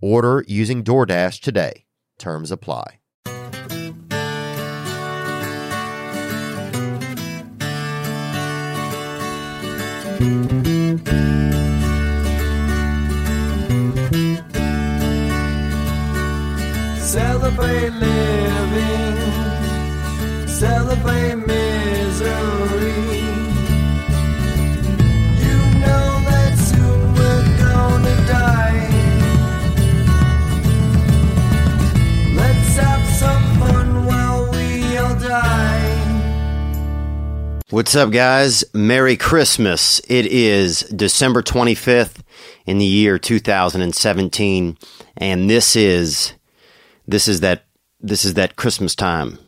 Order using DoorDash today. Terms apply. Celebrate living, celebrate misery. What's up, guys? Merry Christmas. It is December 25th in the year 2017, and this is this is that this is that Christmas time.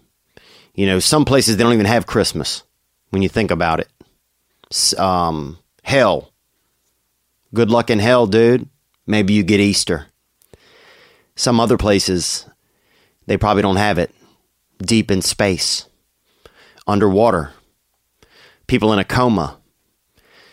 You know, some places they don't even have Christmas when you think about it. Um, hell. Good luck in hell, dude. Maybe you get Easter. Some other places they probably don't have it. Deep in space, underwater people in a coma.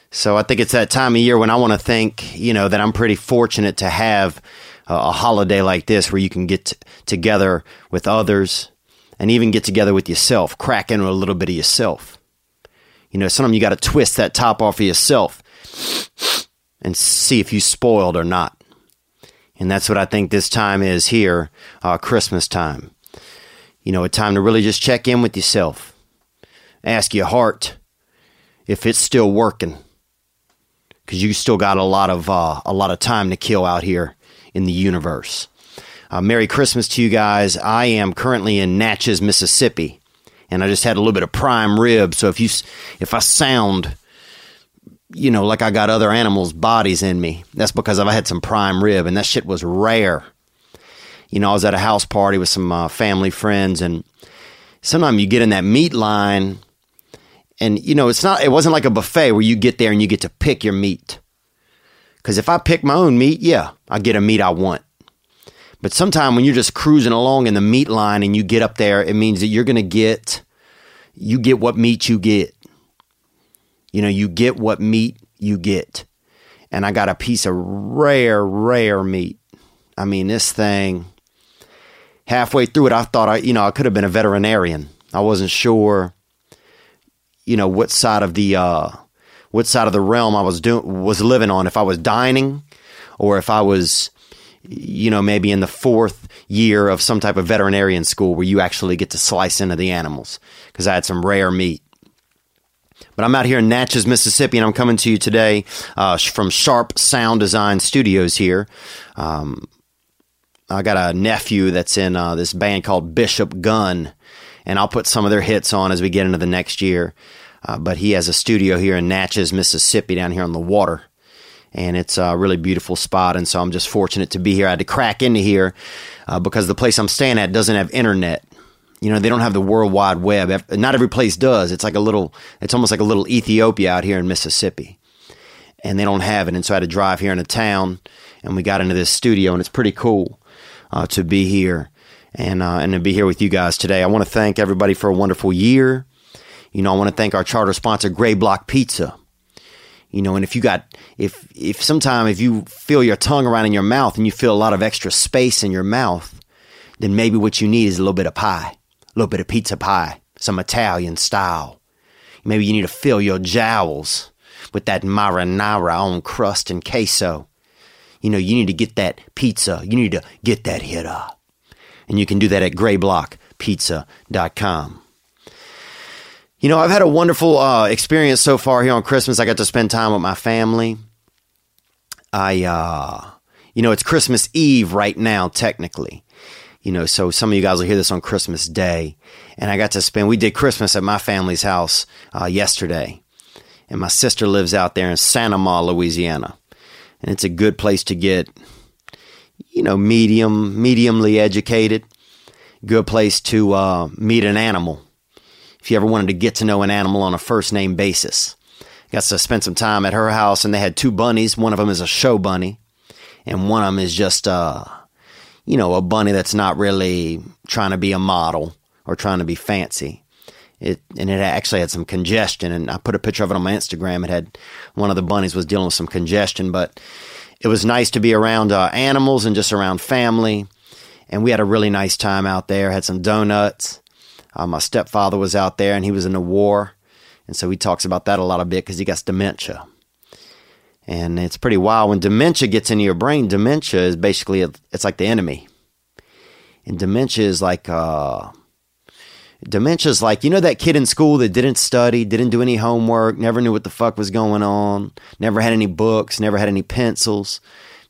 So I think it's that time of year when I want to think, you know, that I'm pretty fortunate to have a, a holiday like this where you can get t- together with others and even get together with yourself, crack into a little bit of yourself. You know, sometimes you got to twist that top off of yourself and see if you spoiled or not. And that's what I think this time is here, uh, Christmas time. You know, a time to really just check in with yourself, ask your heart, if it's still working because you still got a lot of uh, a lot of time to kill out here in the universe. Uh, Merry Christmas to you guys. I am currently in Natchez, Mississippi, and I just had a little bit of prime rib. So if you if I sound you know like I got other animals' bodies in me, that's because I've had some prime rib, and that shit was rare. You know, I was at a house party with some uh, family friends, and sometimes you get in that meat line and you know it's not it wasn't like a buffet where you get there and you get to pick your meat. Because if i pick my own meat yeah i get a meat i want. But sometime when you're just cruising along in the meat line and you get up there it means that you're going to get you get what meat you get. You know you get what meat you get. And i got a piece of rare rare meat. I mean this thing halfway through it i thought i you know i could have been a veterinarian. I wasn't sure you know what side of the uh, what side of the realm I was doing was living on. If I was dining, or if I was, you know, maybe in the fourth year of some type of veterinarian school where you actually get to slice into the animals. Because I had some rare meat. But I'm out here in Natchez, Mississippi, and I'm coming to you today uh, from Sharp Sound Design Studios here. Um, I got a nephew that's in uh, this band called Bishop Gun, and I'll put some of their hits on as we get into the next year. Uh, but he has a studio here in Natchez, Mississippi, down here on the water. And it's a really beautiful spot. And so I'm just fortunate to be here. I had to crack into here uh, because the place I'm staying at doesn't have internet. You know, they don't have the World Wide Web. Not every place does. It's like a little, it's almost like a little Ethiopia out here in Mississippi. And they don't have it. And so I had to drive here into town and we got into this studio and it's pretty cool uh, to be here and uh, and to be here with you guys today. I want to thank everybody for a wonderful year. You know, I want to thank our charter sponsor, Gray Block Pizza. You know, and if you got if if sometime if you feel your tongue around in your mouth and you feel a lot of extra space in your mouth, then maybe what you need is a little bit of pie, a little bit of pizza pie, some Italian style. Maybe you need to fill your jowls with that marinara on crust and queso. You know, you need to get that pizza. You need to get that hit up And you can do that at grayblockpizza.com. You know, I've had a wonderful uh, experience so far here on Christmas. I got to spend time with my family. I, uh, you know, it's Christmas Eve right now, technically. You know, so some of you guys will hear this on Christmas Day. And I got to spend, we did Christmas at my family's house uh, yesterday. And my sister lives out there in Santa Ma, Louisiana. And it's a good place to get, you know, medium, mediumly educated. Good place to uh, meet an animal. If you ever wanted to get to know an animal on a first name basis. Got to spend some time at her house, and they had two bunnies. One of them is a show bunny, and one of them is just, uh, you know, a bunny that's not really trying to be a model or trying to be fancy. It and it actually had some congestion, and I put a picture of it on my Instagram. It had one of the bunnies was dealing with some congestion, but it was nice to be around uh, animals and just around family. And we had a really nice time out there. Had some donuts. Uh, my stepfather was out there, and he was in the war, and so he talks about that a lot a bit because he got dementia. And it's pretty wild when dementia gets into your brain. Dementia is basically it's like the enemy, and dementia is like. Uh, Dementia is like, you know, that kid in school that didn't study, didn't do any homework, never knew what the fuck was going on, never had any books, never had any pencils,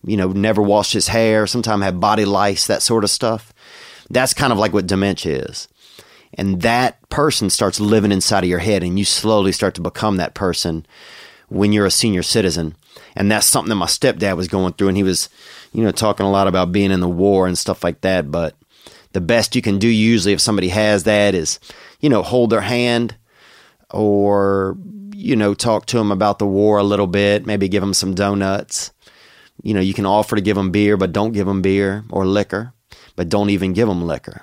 you know, never washed his hair, sometimes had body lice, that sort of stuff. That's kind of like what dementia is. And that person starts living inside of your head, and you slowly start to become that person when you're a senior citizen. And that's something that my stepdad was going through, and he was, you know, talking a lot about being in the war and stuff like that. But the best you can do usually if somebody has that is, you know, hold their hand or, you know, talk to them about the war a little bit, maybe give them some donuts. You know, you can offer to give them beer, but don't give them beer or liquor, but don't even give them liquor.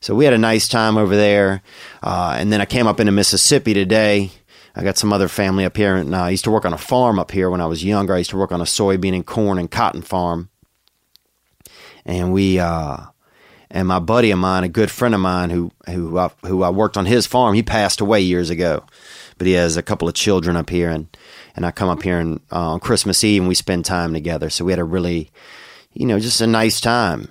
So we had a nice time over there. Uh, and then I came up into Mississippi today. I got some other family up here. And uh, I used to work on a farm up here when I was younger. I used to work on a soybean and corn and cotton farm. And we, uh, and my buddy of mine, a good friend of mine who who I, who I worked on his farm, he passed away years ago, but he has a couple of children up here, and and I come up here and uh, on Christmas Eve and we spend time together. So we had a really, you know, just a nice time.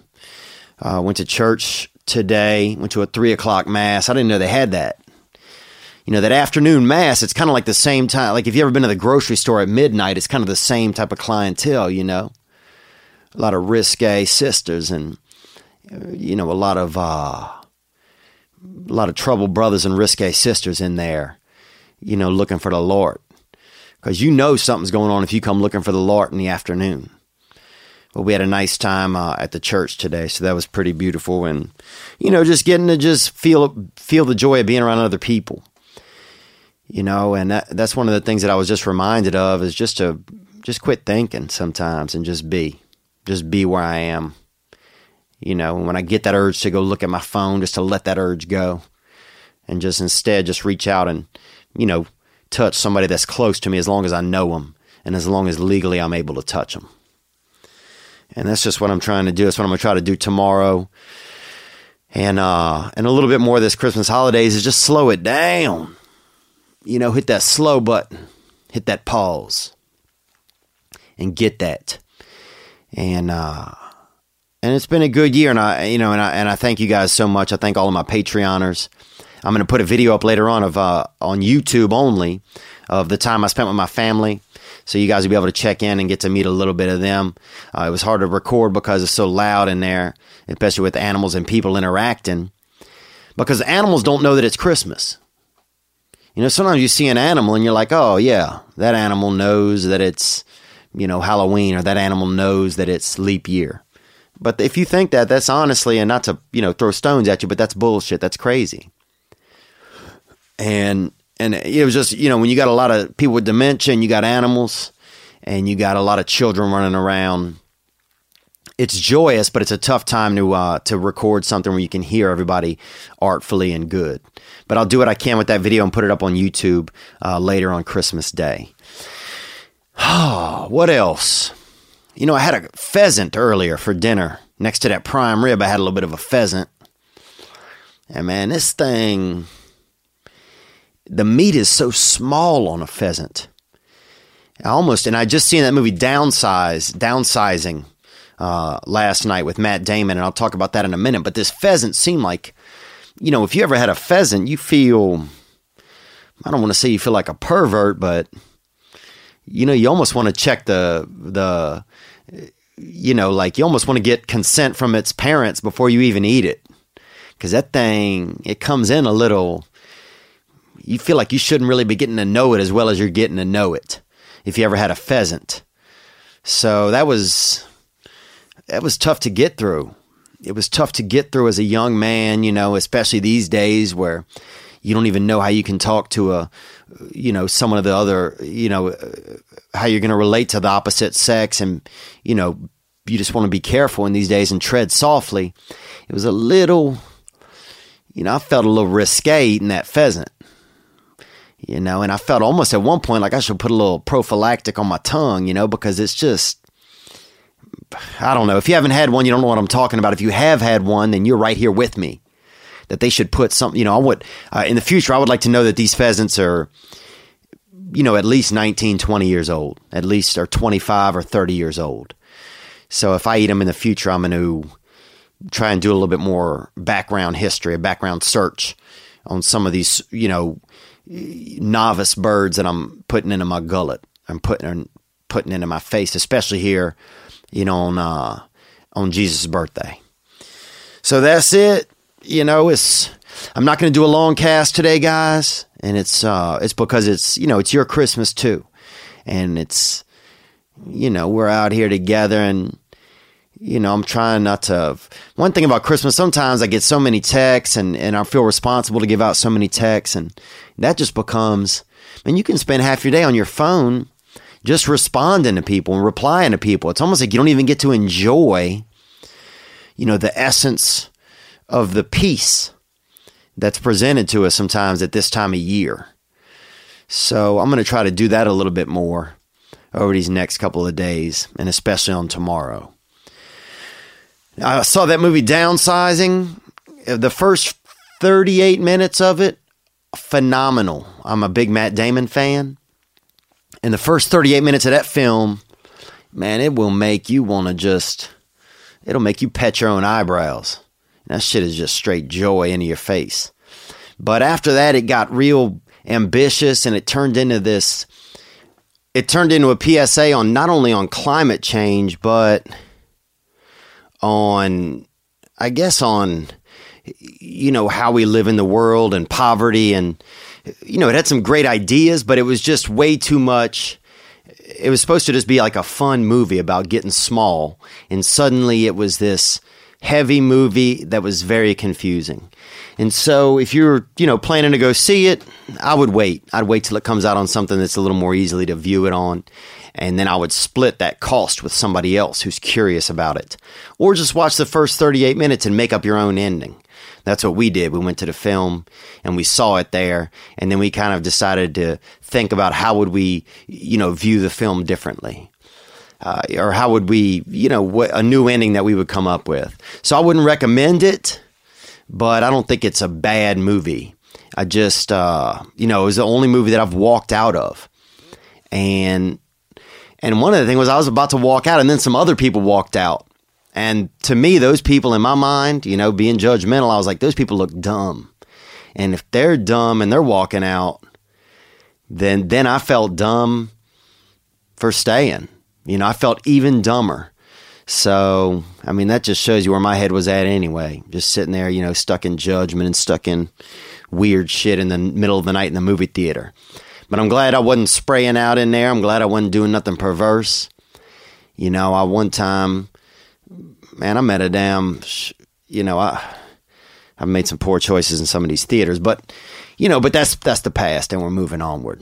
Uh, went to church today. Went to a three o'clock mass. I didn't know they had that. You know, that afternoon mass, it's kind of like the same time. Like if you ever been to the grocery store at midnight, it's kind of the same type of clientele, you know. A lot of risque sisters and you know, a lot of uh, a lot of troubled brothers and risque sisters in there, you know, looking for the Lord, because you know something's going on if you come looking for the Lord in the afternoon. But we had a nice time uh, at the church today, so that was pretty beautiful, and you know, just getting to just feel feel the joy of being around other people, you know, and that, that's one of the things that I was just reminded of is just to just quit thinking sometimes and just be, just be where I am you know, when I get that urge to go look at my phone, just to let that urge go and just instead just reach out and, you know, touch somebody that's close to me as long as I know them and as long as legally I'm able to touch them. And that's just what I'm trying to do. That's what I'm going to try to do tomorrow. And, uh, and a little bit more this Christmas holidays is just slow it down. You know, hit that slow button, hit that pause and get that. And, uh, and it's been a good year. And I, you know, and I and I thank you guys so much. I thank all of my Patreoners. I'm going to put a video up later on of uh, on YouTube only of the time I spent with my family, so you guys will be able to check in and get to meet a little bit of them. Uh, it was hard to record because it's so loud in there, especially with animals and people interacting. Because animals don't know that it's Christmas. You know, sometimes you see an animal and you're like, oh yeah, that animal knows that it's you know Halloween, or that animal knows that it's leap year. But if you think that, that's honestly, and not to you know throw stones at you, but that's bullshit. That's crazy. And and it was just you know when you got a lot of people with dementia, and you got animals, and you got a lot of children running around. It's joyous, but it's a tough time to uh, to record something where you can hear everybody artfully and good. But I'll do what I can with that video and put it up on YouTube uh, later on Christmas Day. what else? You know, I had a pheasant earlier for dinner. Next to that prime rib, I had a little bit of a pheasant. And man, this thing, the meat is so small on a pheasant. Almost, and I just seen that movie Downsize, Downsizing, uh, last night with Matt Damon, and I'll talk about that in a minute. But this pheasant seemed like, you know, if you ever had a pheasant, you feel, I don't want to say you feel like a pervert, but you know, you almost want to check the the you know, like you almost want to get consent from its parents before you even eat it. Cuz that thing it comes in a little you feel like you shouldn't really be getting to know it as well as you're getting to know it if you ever had a pheasant. So that was that was tough to get through. It was tough to get through as a young man, you know, especially these days where you don't even know how you can talk to a you know someone of the other you know uh, how you're going to relate to the opposite sex and you know you just want to be careful in these days and tread softly. It was a little you know i felt a little risque eating that pheasant you know and i felt almost at one point like i should put a little prophylactic on my tongue you know because it's just i don't know. If you haven't had one you don't know what i'm talking about. If you have had one then you're right here with me that they should put some, you know, I would, uh, in the future, I would like to know that these pheasants are, you know, at least 19, 20 years old, at least are 25 or 30 years old. So if I eat them in the future, I'm going to try and do a little bit more background history, a background search on some of these, you know, novice birds that I'm putting into my gullet. I'm putting putting into my face, especially here, you know, on uh, on Jesus' birthday. So that's it you know, it's I'm not going to do a long cast today, guys, and it's uh, it's because it's you know it's your Christmas too, and it's you know we're out here together, and you know I'm trying not to. One thing about Christmas, sometimes I get so many texts, and and I feel responsible to give out so many texts, and that just becomes. and you can spend half your day on your phone just responding to people and replying to people. It's almost like you don't even get to enjoy, you know, the essence of the peace that's presented to us sometimes at this time of year. So I'm going to try to do that a little bit more over these next couple of days, and especially on tomorrow. I saw that movie Downsizing. The first 38 minutes of it, phenomenal. I'm a big Matt Damon fan. And the first 38 minutes of that film, man, it will make you want to just, it'll make you pet your own eyebrows. That shit is just straight joy into your face. But after that, it got real ambitious and it turned into this. It turned into a PSA on not only on climate change, but on, I guess, on, you know, how we live in the world and poverty. And, you know, it had some great ideas, but it was just way too much. It was supposed to just be like a fun movie about getting small. And suddenly it was this heavy movie that was very confusing. And so if you're, you know, planning to go see it, I would wait. I'd wait till it comes out on something that's a little more easily to view it on. And then I would split that cost with somebody else who's curious about it. Or just watch the first 38 minutes and make up your own ending. That's what we did. We went to the film and we saw it there. And then we kind of decided to think about how would we, you know, view the film differently uh, or how would we, you know, what, a new ending that we would come up with. So I wouldn't recommend it, but I don't think it's a bad movie. I just, uh, you know, it was the only movie that I've walked out of, and and one of the things was I was about to walk out, and then some other people walked out, and to me, those people in my mind, you know, being judgmental, I was like, those people look dumb, and if they're dumb and they're walking out, then then I felt dumb for staying you know, I felt even dumber. So, I mean, that just shows you where my head was at anyway. Just sitting there, you know, stuck in judgment and stuck in weird shit in the middle of the night in the movie theater. But I'm glad I wasn't spraying out in there. I'm glad I wasn't doing nothing perverse. You know, I one time, man, I met a damn, you know, I, I've made some poor choices in some of these theaters, but, you know, but that's, that's the past and we're moving onward.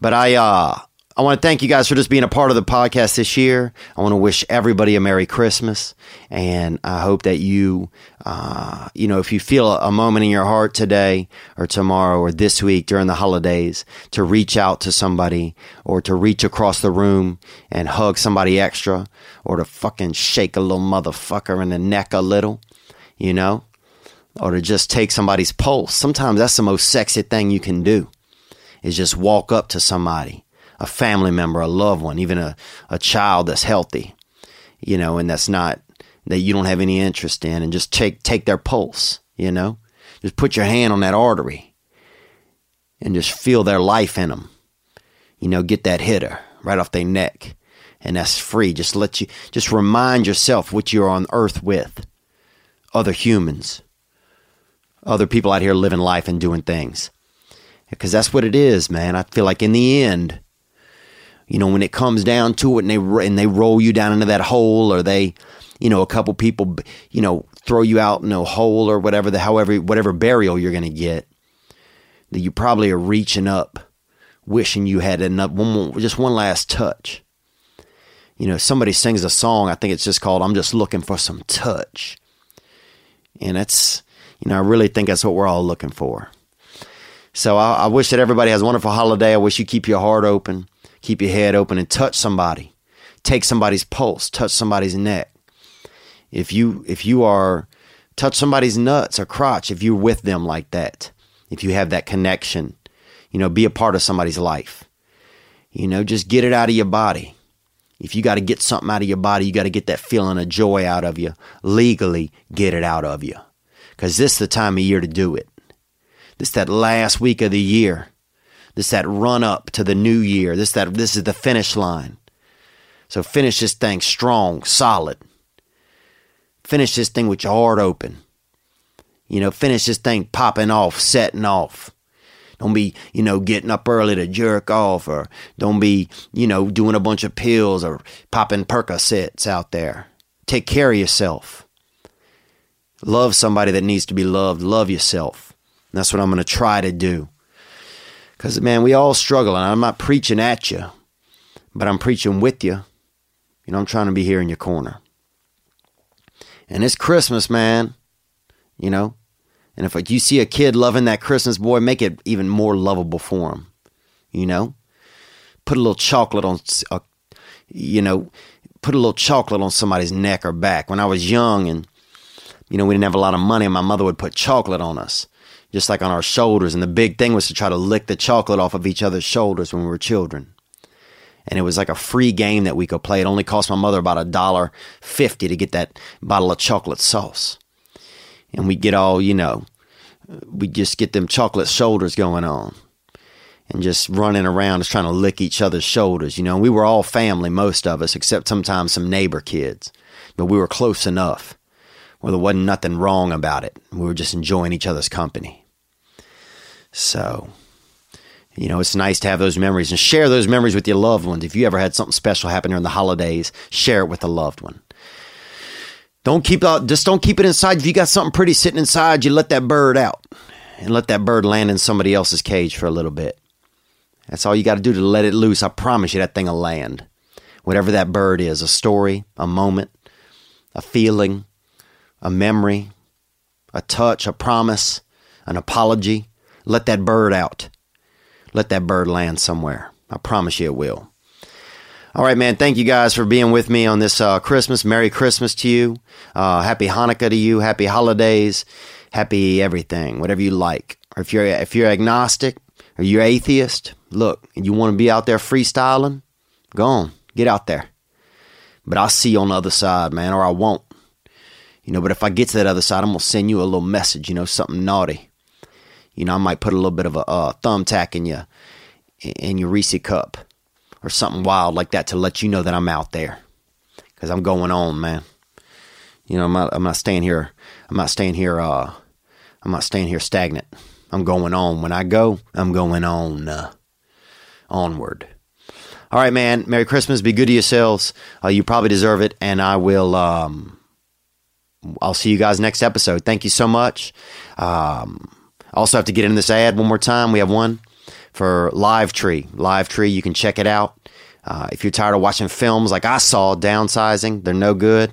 But I, uh, I want to thank you guys for just being a part of the podcast this year. I want to wish everybody a Merry Christmas, and I hope that you, uh, you know, if you feel a moment in your heart today or tomorrow or this week during the holidays, to reach out to somebody or to reach across the room and hug somebody extra or to fucking shake a little motherfucker in the neck a little, you know, or to just take somebody's pulse. Sometimes that's the most sexy thing you can do is just walk up to somebody a family member, a loved one, even a, a child that's healthy. you know, and that's not that you don't have any interest in, and just take take their pulse, you know, just put your hand on that artery and just feel their life in them. You know, get that hitter right off their neck, and that's free. Just let you just remind yourself what you're on earth with other humans, other people out here living life and doing things. Because that's what it is, man. I feel like in the end, you know, when it comes down to it and they and they roll you down into that hole or they, you know, a couple people, you know, throw you out in a hole or whatever the however whatever burial you're going to get, that you probably are reaching up wishing you had enough one more, just one last touch. You know, somebody sings a song, I think it's just called I'm just looking for some touch. And that's, you know, I really think that's what we're all looking for. So I, I wish that everybody has a wonderful holiday. I wish you keep your heart open, keep your head open, and touch somebody. Take somebody's pulse, touch somebody's neck. If you if you are touch somebody's nuts or crotch, if you're with them like that, if you have that connection, you know, be a part of somebody's life. You know, just get it out of your body. If you got to get something out of your body, you got to get that feeling of joy out of you. Legally, get it out of you. Because this is the time of year to do it. This that last week of the year. This that run up to the new year. This that this is the finish line. So finish this thing strong, solid. Finish this thing with your heart open. You know, finish this thing popping off, setting off. Don't be, you know, getting up early to jerk off or don't be, you know, doing a bunch of pills or popping Percocets out there. Take care of yourself. Love somebody that needs to be loved. Love yourself. And that's what I'm going to try to do. Because, man, we all struggle, and I'm not preaching at you, but I'm preaching with you. You know, I'm trying to be here in your corner. And it's Christmas, man. You know, and if like you see a kid loving that Christmas boy, make it even more lovable for him. You know, put a little chocolate on, uh, you know, put a little chocolate on somebody's neck or back. When I was young and, you know, we didn't have a lot of money, and my mother would put chocolate on us, just like on our shoulders. And the big thing was to try to lick the chocolate off of each other's shoulders when we were children. And it was like a free game that we could play. It only cost my mother about a dollar fifty to get that bottle of chocolate sauce and we get all, you know, we just get them chocolate shoulders going on and just running around just trying to lick each other's shoulders. You know, we were all family, most of us, except sometimes some neighbor kids, but we were close enough where there wasn't nothing wrong about it. We were just enjoying each other's company. So, you know, it's nice to have those memories and share those memories with your loved ones. If you ever had something special happen during the holidays, share it with a loved one. Don't keep out, just don't keep it inside. If you got something pretty sitting inside, you let that bird out and let that bird land in somebody else's cage for a little bit. That's all you got to do to let it loose. I promise you that thing will land. Whatever that bird is a story, a moment, a feeling, a memory, a touch, a promise, an apology. Let that bird out. Let that bird land somewhere. I promise you it will. All right, man. Thank you guys for being with me on this uh, Christmas. Merry Christmas to you. Uh, happy Hanukkah to you. Happy holidays. Happy everything. Whatever you like. Or if you're if you're agnostic or you're atheist, look, you want to be out there freestyling, go on, get out there. But I'll see you on the other side, man, or I won't. You know, but if I get to that other side, I'm gonna send you a little message. You know, something naughty. You know, I might put a little bit of a uh, thumbtack in you in your Reese cup or something wild like that to let you know that I'm out there because I'm going on, man. You know, I'm not, I'm not staying here. I'm not staying here. Uh, I'm not staying here stagnant. I'm going on. When I go, I'm going on. Uh, onward. All right, man. Merry Christmas. Be good to yourselves. Uh, you probably deserve it, and I will. Um, I'll see you guys next episode. Thank you so much. Um, also have to get in this ad one more time. We have one for LiveTree. LiveTree, you can check it out. Uh, if you're tired of watching films like I saw, downsizing, they're no good,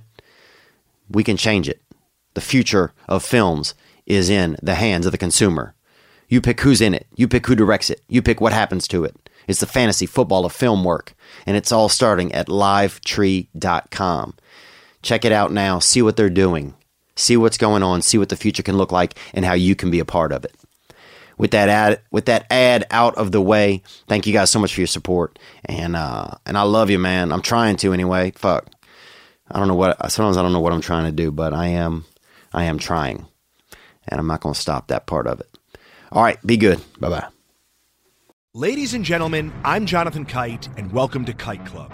we can change it. The future of films is in the hands of the consumer. You pick who's in it, you pick who directs it, you pick what happens to it. It's the fantasy football of film work, and it's all starting at livetree.com. Check it out now, see what they're doing, see what's going on, see what the future can look like, and how you can be a part of it with that ad with that ad out of the way. Thank you guys so much for your support, and uh, and I love you, man. I'm trying to anyway. Fuck, I don't know what sometimes I don't know what I'm trying to do, but I am I am trying. And I'm not going to stop that part of it. All right, be good. Bye-bye. Ladies and gentlemen, I'm Jonathan Kite, and welcome to Kite Club,